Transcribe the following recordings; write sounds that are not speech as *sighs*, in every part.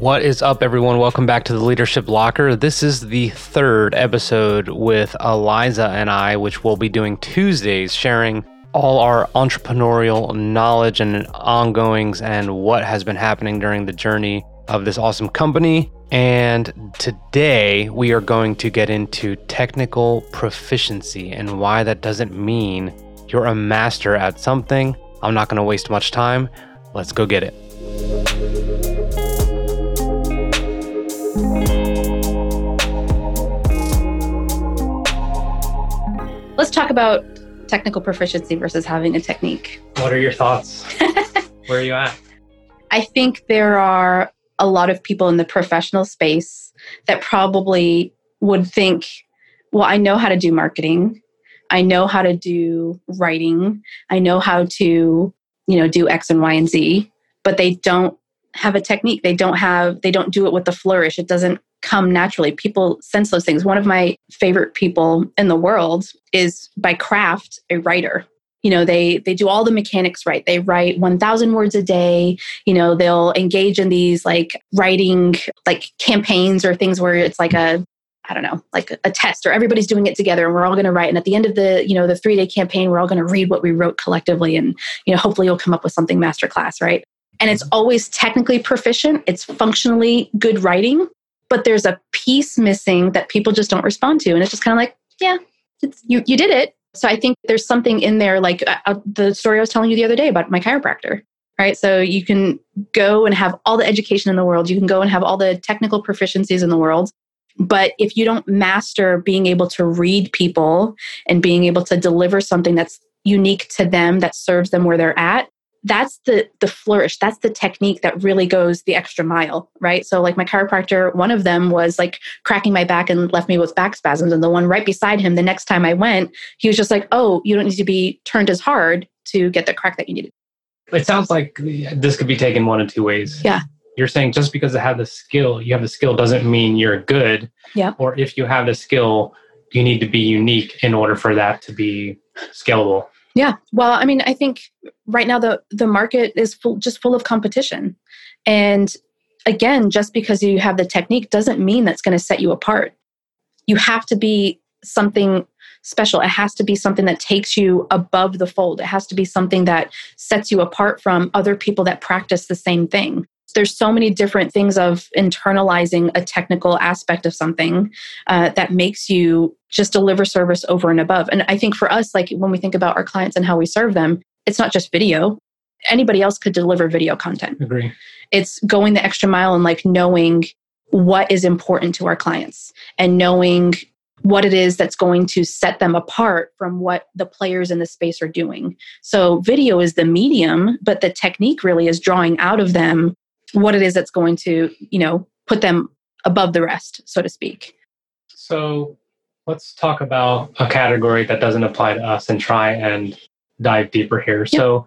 What is up, everyone? Welcome back to the Leadership Locker. This is the third episode with Eliza and I, which we'll be doing Tuesdays, sharing all our entrepreneurial knowledge and ongoings and what has been happening during the journey of this awesome company. And today we are going to get into technical proficiency and why that doesn't mean you're a master at something. I'm not going to waste much time. Let's go get it. Let's talk about technical proficiency versus having a technique. What are your thoughts? *laughs* Where are you at? I think there are a lot of people in the professional space that probably would think, well, I know how to do marketing. I know how to do writing. I know how to, you know, do X and Y and Z, but they don't have a technique. They don't have, they don't do it with the flourish. It doesn't come naturally. People sense those things. One of my favorite people in the world is by craft a writer. You know, they they do all the mechanics right. They write 1000 words a day. You know, they'll engage in these like writing like campaigns or things where it's like a I don't know, like a, test or everybody's doing it together and we're all going to write. And at the end of the, you know, the three day campaign, we're all going to read what we wrote collectively. And, you know, hopefully you'll come up with something masterclass, right? And it's always technically proficient. It's functionally good writing, but there's a piece missing that people just don't respond to. And it's just kind of like, yeah, you, you did it. So I think there's something in there, like uh, uh, the story I was telling you the other day about my chiropractor, right? So you can go and have all the education in the world, you can go and have all the technical proficiencies in the world. But if you don't master being able to read people and being able to deliver something that's unique to them, that serves them where they're at, that's the the flourish. That's the technique that really goes the extra mile right? So like my chiropractor one of them was like cracking my back and left me with back spasms. And the one right beside him the next time i went he was just like oh you don't need to be turned as hard to get the crack that you needed. It sounds like this could be taken one of two ways. Yeah. You're saying just because I have the skill you have the skill doesn't mean you're good. Yeah. Or if you have the skill you need to be unique in order for that to be scalable yeah. Well, I mean, I think right now the the market is full, just full of competition. And again, just because you have the technique doesn't mean that's going to set you apart. You have to be something special. It has to be something that takes you above the fold. It has to be something that sets you apart from other people that practice the same thing there's so many different things of internalizing a technical aspect of something uh, that makes you just deliver service over and above. And I think for us, like when we think about our clients and how we serve them, it's not just video. Anybody else could deliver video content. Agree. It's going the extra mile and like knowing what is important to our clients and knowing what it is that's going to set them apart from what the players in the space are doing. So, video is the medium, but the technique really is drawing out of them what it is that's going to, you know, put them above the rest, so to speak. So let's talk about a category that doesn't apply to us and try and dive deeper here. Yep. So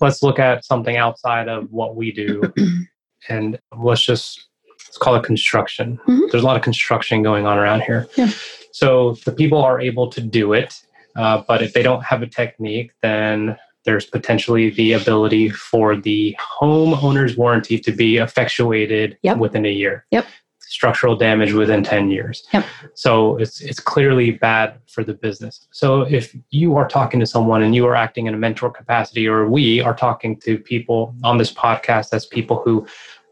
let's look at something outside of what we do *clears throat* and let's just let's call it construction. Mm-hmm. There's a lot of construction going on around here. Yeah. So the people are able to do it, uh, but if they don't have a technique, then there's potentially the ability for the homeowner's warranty to be effectuated yep. within a year. Yep. Structural damage within 10 years. Yep. So it's it's clearly bad for the business. So if you are talking to someone and you are acting in a mentor capacity, or we are talking to people on this podcast as people who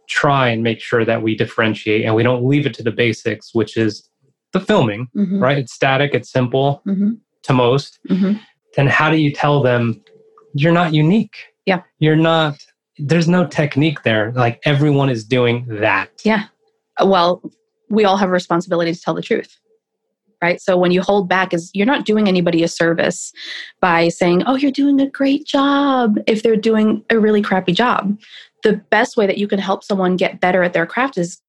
try and make sure that we differentiate and we don't leave it to the basics, which is the filming, mm-hmm. right? It's static, it's simple mm-hmm. to most. Mm-hmm. Then how do you tell them you're not unique. Yeah. You're not, there's no technique there. Like everyone is doing that. Yeah. Well, we all have a responsibility to tell the truth. Right. So when you hold back, is you're not doing anybody a service by saying, Oh, you're doing a great job if they're doing a really crappy job. The best way that you can help someone get better at their craft is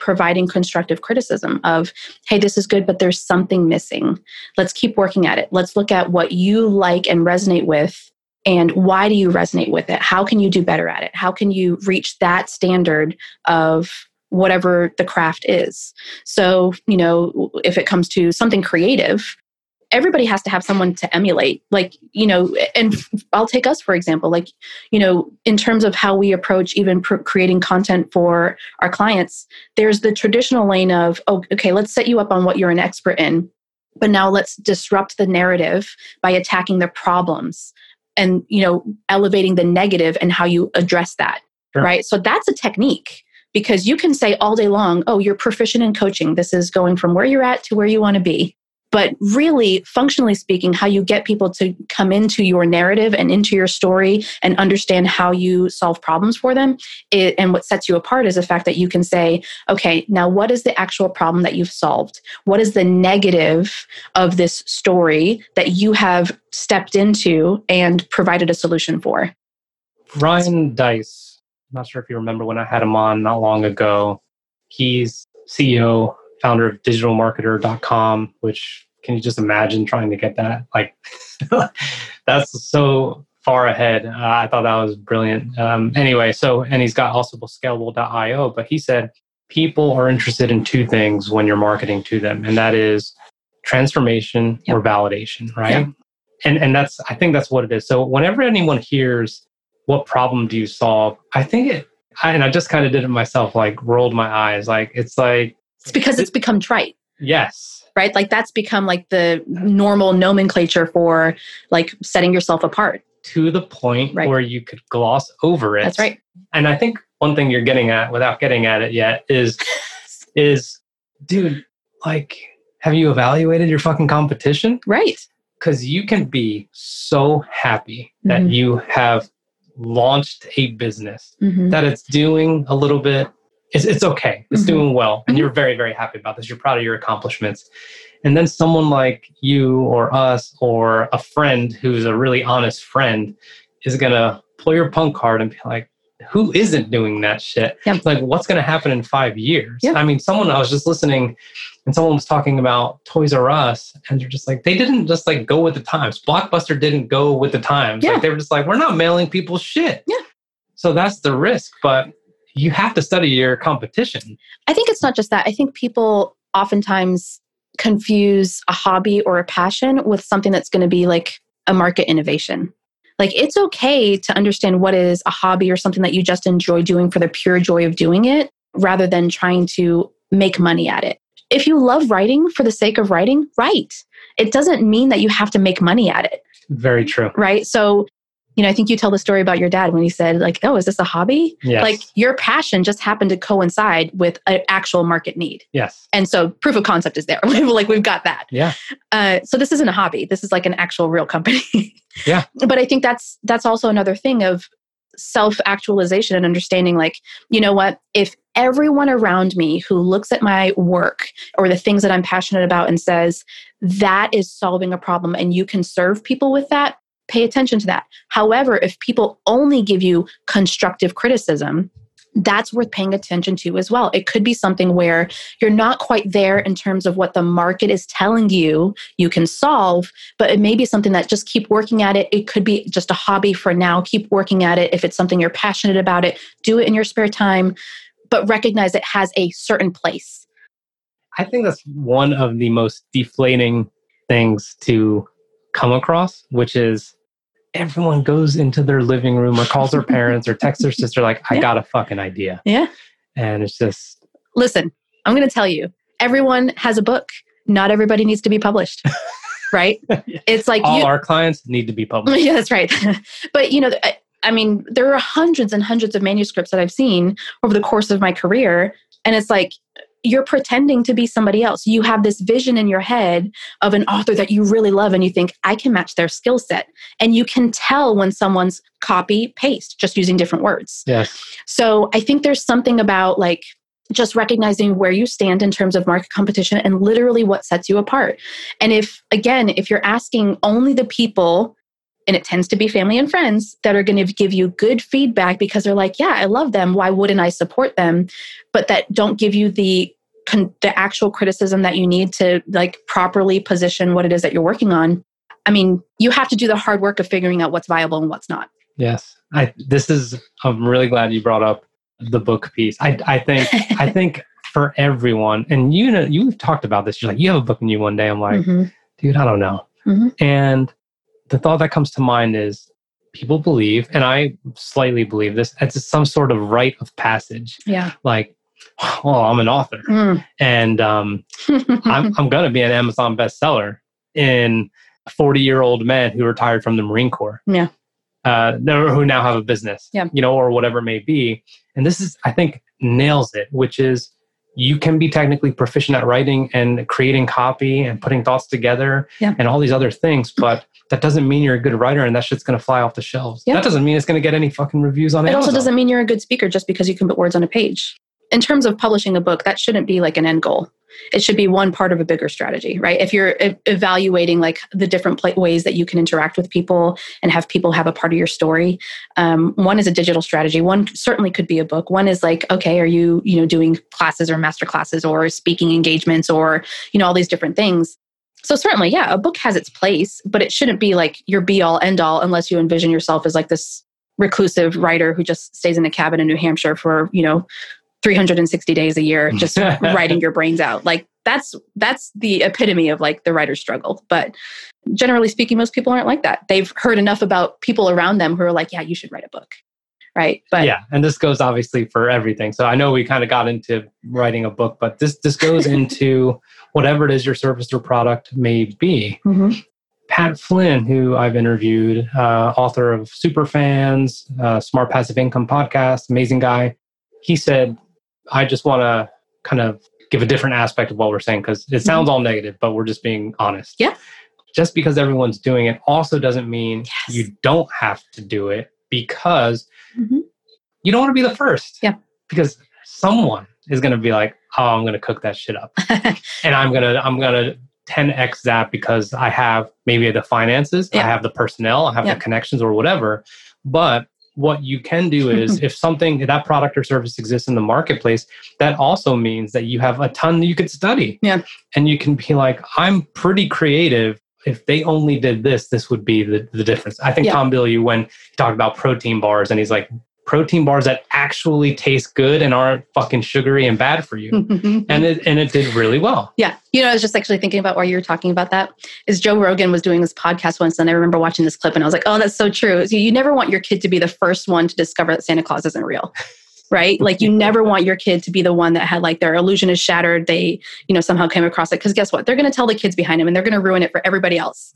providing constructive criticism of hey this is good but there's something missing let's keep working at it let's look at what you like and resonate with and why do you resonate with it how can you do better at it how can you reach that standard of whatever the craft is so you know if it comes to something creative everybody has to have someone to emulate. Like, you know, and I'll take us for example, like, you know, in terms of how we approach even pr- creating content for our clients, there's the traditional lane of, oh, okay, let's set you up on what you're an expert in. But now let's disrupt the narrative by attacking the problems and, you know, elevating the negative and how you address that. Sure. Right. So that's a technique because you can say all day long, oh, you're proficient in coaching. This is going from where you're at to where you want to be. But really, functionally speaking, how you get people to come into your narrative and into your story and understand how you solve problems for them. It, and what sets you apart is the fact that you can say, okay, now what is the actual problem that you've solved? What is the negative of this story that you have stepped into and provided a solution for? Ryan Deiss, I'm not sure if you remember when I had him on not long ago. He's CEO founder of digitalmarketer.com, which can you just imagine trying to get that? Like, *laughs* that's so far ahead. Uh, I thought that was brilliant. Um, anyway, so, and he's got also scalable.io, but he said people are interested in two things when you're marketing to them, and that is transformation yep. or validation, right? Yep. And, and that's, I think that's what it is. So, whenever anyone hears, what problem do you solve? I think it, I, and I just kind of did it myself, like rolled my eyes. Like, it's like, it's because it's become trite. Yes. Right? Like that's become like the normal nomenclature for like setting yourself apart. To the point right. where you could gloss over it. That's right. And I think one thing you're getting at without getting at it yet is *laughs* is dude, like have you evaluated your fucking competition? Right. Cuz you can be so happy that mm-hmm. you have launched a business mm-hmm. that it's doing a little bit it's, it's okay. It's mm-hmm. doing well. And mm-hmm. you're very, very happy about this. You're proud of your accomplishments. And then someone like you or us or a friend who's a really honest friend is going to pull your punk card and be like, who isn't doing that shit? Yep. Like, what's going to happen in five years? Yep. I mean, someone, I was just listening and someone was talking about Toys R Us, and they're just like, they didn't just like go with the times. Blockbuster didn't go with the times. Yeah. Like, they were just like, we're not mailing people shit. Yeah. So that's the risk. But you have to study your competition. I think it's not just that. I think people oftentimes confuse a hobby or a passion with something that's going to be like a market innovation. Like it's okay to understand what is a hobby or something that you just enjoy doing for the pure joy of doing it rather than trying to make money at it. If you love writing for the sake of writing, write. It doesn't mean that you have to make money at it. Very true. Right. So you know, I think you tell the story about your dad when he said, like, oh, is this a hobby? Yes. Like your passion just happened to coincide with an actual market need. Yes. And so proof of concept is there. *laughs* like we've got that. Yeah. Uh, so this isn't a hobby. This is like an actual real company. *laughs* yeah. But I think that's that's also another thing of self actualization and understanding like, you know what, if everyone around me who looks at my work or the things that I'm passionate about and says, that is solving a problem and you can serve people with that, pay attention to that. However, if people only give you constructive criticism, that's worth paying attention to as well. It could be something where you're not quite there in terms of what the market is telling you you can solve, but it may be something that just keep working at it. It could be just a hobby for now. Keep working at it. If it's something you're passionate about it, do it in your spare time, but recognize it has a certain place. I think that's one of the most deflating things to come across, which is everyone goes into their living room or calls their parents or texts their sister like i yeah. got a fucking idea. Yeah. And it's just listen i'm going to tell you everyone has a book. Not everybody needs to be published *laughs* right? It's like all you, our clients need to be published. *laughs* Yeah that's right. *laughs* But you know I, I mean there are hundreds and hundreds of manuscripts that i've seen over the course of my career and it's like you're pretending to be somebody else. You have this vision in your head of an author that you really love, and you think, I can match their skill set. And you can tell when someone's copy paste, just using different words. Yes. So I think there's something about like just recognizing where you stand in terms of market competition and literally what sets you apart. And if, again, if you're asking only the people and it tends to be family and friends that are going to give you good feedback because they're like, yeah, I love them. Why wouldn't I support them? But that don't give you the the actual criticism that you need to like properly position what it is that you're working on. I mean, you have to do the hard work of figuring out what's viable and what's not. Yes. I this is I'm really glad you brought up the book piece. I I think I *laughs* think for everyone and you know you've talked about this you're like you have a book in you one day I'm like mm-hmm. dude I don't know Mhm. And the thought that comes to mind is people believe, and I slightly believe this, it's some sort of rite of passage. Yeah. Like, *sighs* oh, I'm an author Mm. and um, *laughs* I'm, I'm going to be an Amazon bestseller in 40 year old men who retired from the Marine Corps. Yeah. Uh, who now have a business, Yeah. you know, or whatever it may be. And this is, I think, nails it, which is you can be technically proficient at writing and creating copy and putting thoughts together Yeah. and all these other things, but that doesn't mean you're a good writer and that shit's going to fly off the shelves. Yeah. That doesn't mean it's going to get any fucking reviews on it It also doesn't mean you're a good speaker just because you can put words on a page. In terms of publishing a book, that shouldn't be like an end goal. It should be one part of a bigger strategy, right? If you're evaluating like the different pla ways that you can interact with people and have people have a part of your story, um, one is a digital strategy. One certainly could be a book. One is like, okay, are you you know doing classes or master classes or speaking engagements or you know all these different things. So certainly, yeah, a book has its place, but it shouldn't be like your be all end all unless you envision yourself as like this reclusive writer who just stays in a cabin in New Hampshire for, you know, 360 days a year just *laughs* writing your brains out. Like that's that's the epitome of like the writer's struggle. But generally speaking most people aren't like that. They've heard enough about people around them who are like, yeah, you should write a book. Right? But yeah, and this goes obviously for everything. So I know we kind of got into writing a book, but this this goes *laughs* into whatever it is your service or product may be. Mhm. Pat Flynn, who I've interviewed, uh, author of Superfans, uh, Smart Passive Income podcast, amazing guy. He said, "I just want to kind of give a different aspect of what we're saying because it sounds all negative, but we're just being honest. Yeah. Just because everyone's doing it also doesn't mean Yes. you don't have to do it because Mhm. you don't want to be the first. Yeah. Because someone is going to be like, "Oh, I'm going to cook that shit up." *laughs* and I'm going to I'm going to 10x that because I have maybe the finances, I have the personnel, I have Yeah. the connections or whatever. But what you can do is *laughs* if something that product or service exists in the marketplace, that also means that you have a ton you could study. Yeah. And you can be like, I'm pretty creative. If they only did this, this would be the, the difference. I think Yeah. Tom Bilyeu, when he talked about protein bars, and he's like, protein bars that actually taste good and aren't fucking sugary and bad for you. *laughs* and it and it did really well. Yeah. You know, I was just actually thinking about why you were talking about that. Is Joe Rogan was doing this podcast once, and I remember watching this clip, and I was like, oh, that's so true. So you never want your kid to be the first one to discover that Santa Claus isn't real. Right? Like you *laughs* never want your kid to be the one that had like their illusion is shattered. They, you know, somehow came across it. Because guess what? They're gonna tell the kids behind them and they're gonna ruin it for everybody else.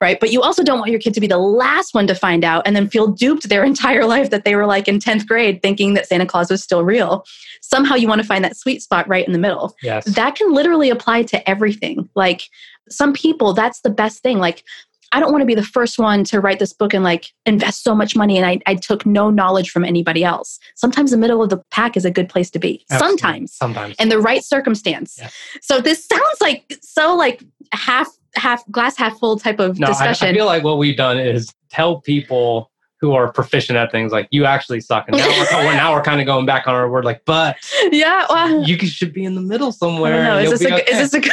Right. But you also don't want your kid to be the last one to find out and then feel duped their *laughs* entire life that they were like in 10th grade thinking that Santa Claus was still real. Somehow you want to find that sweet spot right in the middle Yes. that can literally apply to everything. Like some people, that's the best thing. Like, I don't want to be the first one to write this book and like invest so much money and I, I took no knowledge from anybody else. Sometimes the middle of the pack is a good place to be. Absolutely. Sometimes. Sometimes. In the right circumstance. Yeah. So this sounds like so like half half glass half full type of discussion. no, I, I feel like what we've done is tell people who are proficient at things like you actually suck. And now we're, now we're kind of going back on our word like, but *laughs* yeah. Well, you should be in the middle I somewhere. don't know. Is this, a, okay. is this a good *laughs*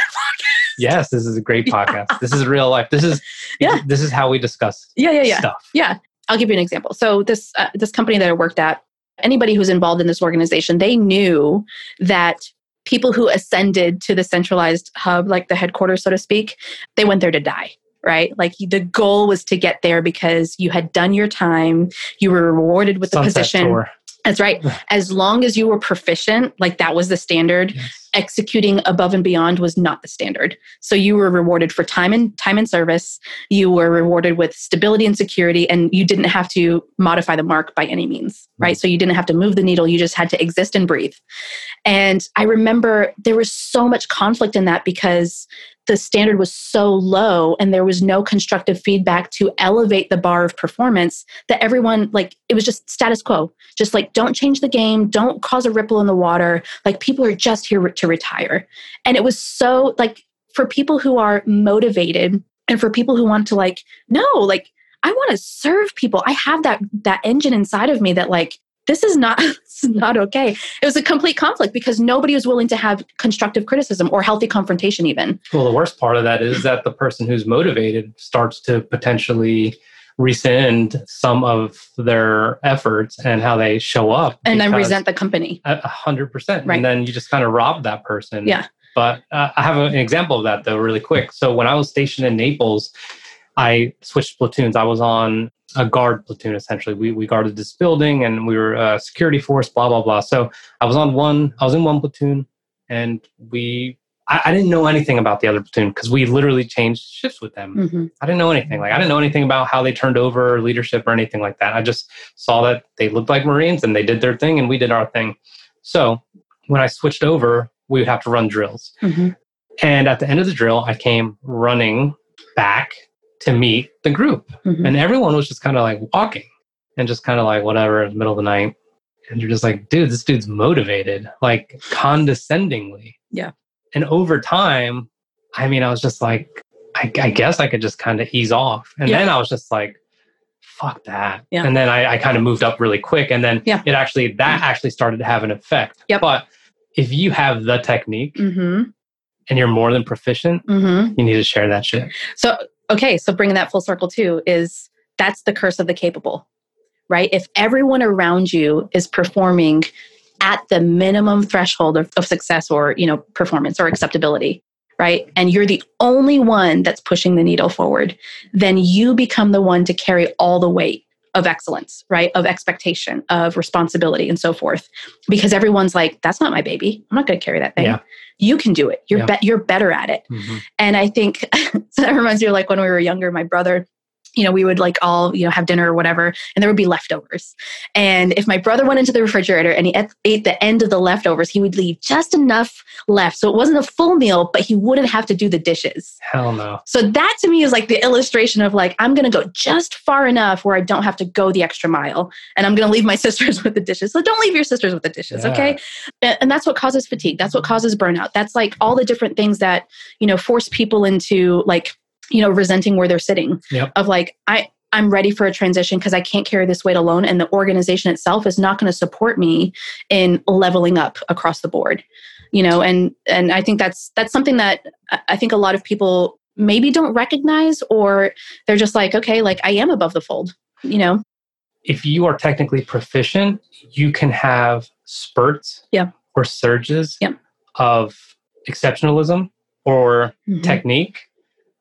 yes, this is a great *laughs* podcast. This is real life. This is Yeah. This is how we discuss Yeah, yeah, yeah. stuff. Yeah, I'll give you an example. So this uh, this company that I worked at, anybody who's involved in this organization, they knew that people who ascended to the centralized hub, like the headquarters, so to speak, they went there to die. Right? Like the goal was to get there because you had done your time, you were rewarded with the position. tour. That's right. *laughs* As long as you were proficient, like that was the standard Yes. Executing above and beyond was not the standard. So you were rewarded for time and time and service. You were rewarded with stability and security, and you didn't have to modify the mark by any means, hmm. right? So you didn't have to move the needle. You just had to exist and breathe. And I remember there was so much conflict in that because the standard was so low and there was no constructive feedback to elevate the bar of performance that everyone like it was just status quo just like don't change the game don't cause a ripple in the water like people are just here to retire. And it was so like for people who are motivated and for people who want to like no like i want to serve people. I have that that engine inside of me that like this is not *laughs* this is not okay. It was a complete conflict because nobody was willing to have constructive criticism or healthy confrontation even. Well, the worst part of that is that the person who's motivated starts to potentially rescind some of their efforts and how they show up. and then resent the company a a hundred percent. And then you just kind of rob that person. Yeah. But uh, I have an example of that though, really quick. So when I was stationed in Naples, I switched platoons. I was on a guard platoon essentially. We we guarded this building and we were a security force, blah blah blah. So I was on one. I was in one platoon, and we. I, I didn't know anything about the other platoon because we literally changed shifts with them. Mm-hmm. I didn't know anything. Like I didn't know anything about how they turned over leadership or anything like that. I just saw that they looked like Marines and they did their thing and we did our thing. So when I switched over, we would have to run drills. Mm-hmm. And at the end of the drill, I came running back to meet the group. Mm-hmm. And everyone was just kind of like walking and just kind of like whatever in the middle of the night. And you're just like, dude, this dude's motivated, like condescendingly. Yeah. And over time, I mean, I was just like, I, I guess I could just kind of ease off. And Yeah. then I was just like, fuck that. Yeah. And then I, I kind of moved up really quick. And then Yeah. it actually, that actually started to have an effect. Yep. But if you have the technique Mm-hmm. and you're more than proficient, Mm-hmm. you need to share that shit. So, okay, so bringing that full circle too is that's the curse of the capable, right? If everyone around you is performing at the minimum threshold of, of success or, you know, performance or acceptability, right? And you're the only one that's pushing the needle forward, then you become the one to carry all the weight of excellence, right? Of expectation, of responsibility, and so forth. Because everyone's like, that's not my baby. I'm not going to carry that thing. Yeah. You can do it. You're, Yeah. be- you're better at it. Mhm. And I think *laughs* so that reminds me of like when we were younger, my brother, you know, we would like all, you know, have dinner or whatever, and there would be leftovers. And if my brother went into the refrigerator and he ate, the end of the leftovers, he would leave just enough left. So it wasn't a full meal, but he wouldn't have to do the dishes. Hell no. So that to me is like the illustration of like, I'm going to go just far enough where I don't have to go the extra mile. And I'm going to leave my *laughs* sisters with the dishes. So don't leave your sisters with the dishes. Yeah. Okay. And that's what causes fatigue. That's what causes burnout. That's like all the different things that, you know, force people into like, you know, resenting where they're sitting Yep. of like, I, I'm ready for a transition because I can't carry this weight alone. And the organization itself is not going to support me in leveling up across the board. You know, and and I think that's that's something that I- think a lot of people maybe don't recognize or they're just like, okay, like I am above the fold, you know? if you are technically proficient, you can have spurts Yeah. or surges Yeah. of exceptionalism or Mhm. technique,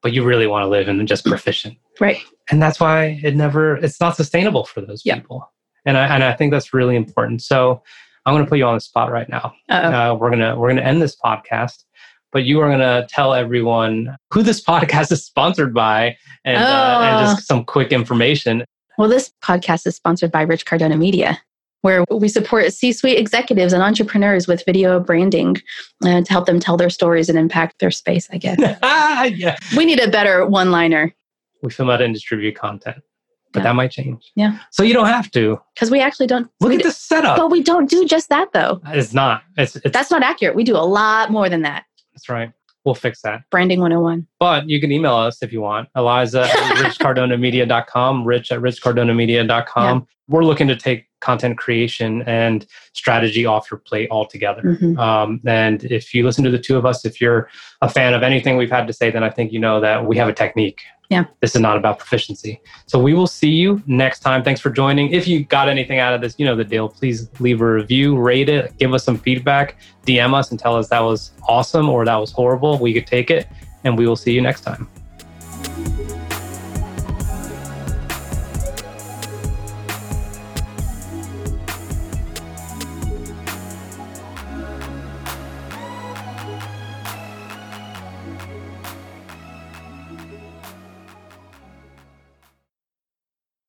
but you really want to live in just proficient. Right. And that's why it never it's not sustainable for those Yeah. people. And I and I think that's really important. So I'm going to put you on the spot right now. Uh, we're gonna we're gonna end this podcast, but you are gonna tell everyone who this *laughs* podcast is sponsored by and uh, and Oh. just some quick information. Well, this podcast is sponsored by Rich Cardona Media, where we support C suite executives and entrepreneurs with video branding uh, to help them tell their stories and impact their space, I guess. *laughs* yeah, we need a better one liner we film out and distribute content, but Yeah. that might change. Yeah. So you don't have to because we actually don't. look at d- the setup. But we don't do just that, though. it's not. It's, it's That's not accurate. We do a lot more than that. that's right. We'll fix that. Branding 101. But you can email us if you want. Eliza at *laughs* richcardonamedia.com, rich at richcardonamedia.com. We're looking to take content creation and strategy off your plate altogether. Mhm. Um, and if you listen to the two of us, if you're a fan of anything we've had to say, then I think you know that we have a technique. Yeah. This is not about proficiency. So we will see you next time. Thanks for joining. If you got anything out of this, you know the deal. Please leave a review, rate it, give us some feedback, DM us and tell us that was awesome or that was horrible. We could take it. And we will see you next time.